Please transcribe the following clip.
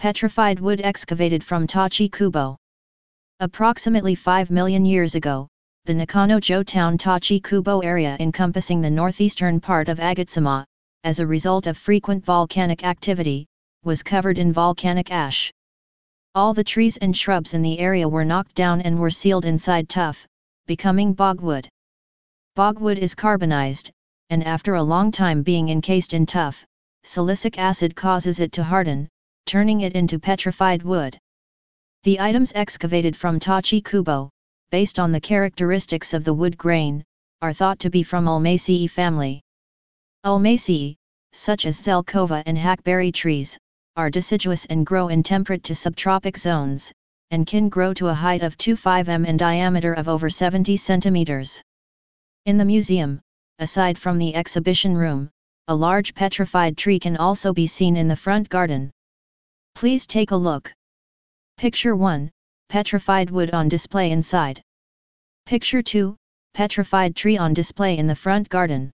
Petrified wood excavated from Tochikubo. Approximately 5 million years ago, the Nakano-jo town Tochikubo area encompassing the northeastern part of Agatsuma, as a result of frequent volcanic activity, was covered in volcanic ash. All the trees and shrubs in the area were knocked down and were sealed inside tuff, becoming bogwood. Bogwood is carbonized, and after a long time being encased in tuff, silicic acid causes it to harden, turning it into petrified wood. The items excavated from Tochikubo, based on the characteristics of the wood grain, are thought to be from Ulmaceae family. Ulmaceae, such as zelkova and hackberry trees, are deciduous and grow in temperate to subtropic zones, and can grow to a height of 2-5 m and diameter of over 70 centimeters. In the museum, aside from the exhibition room, a large petrified tree can also be seen in the front garden. Please take a look. Picture 1, Petrified wood on display inside. Picture 2, Petrified tree on display in the front garden.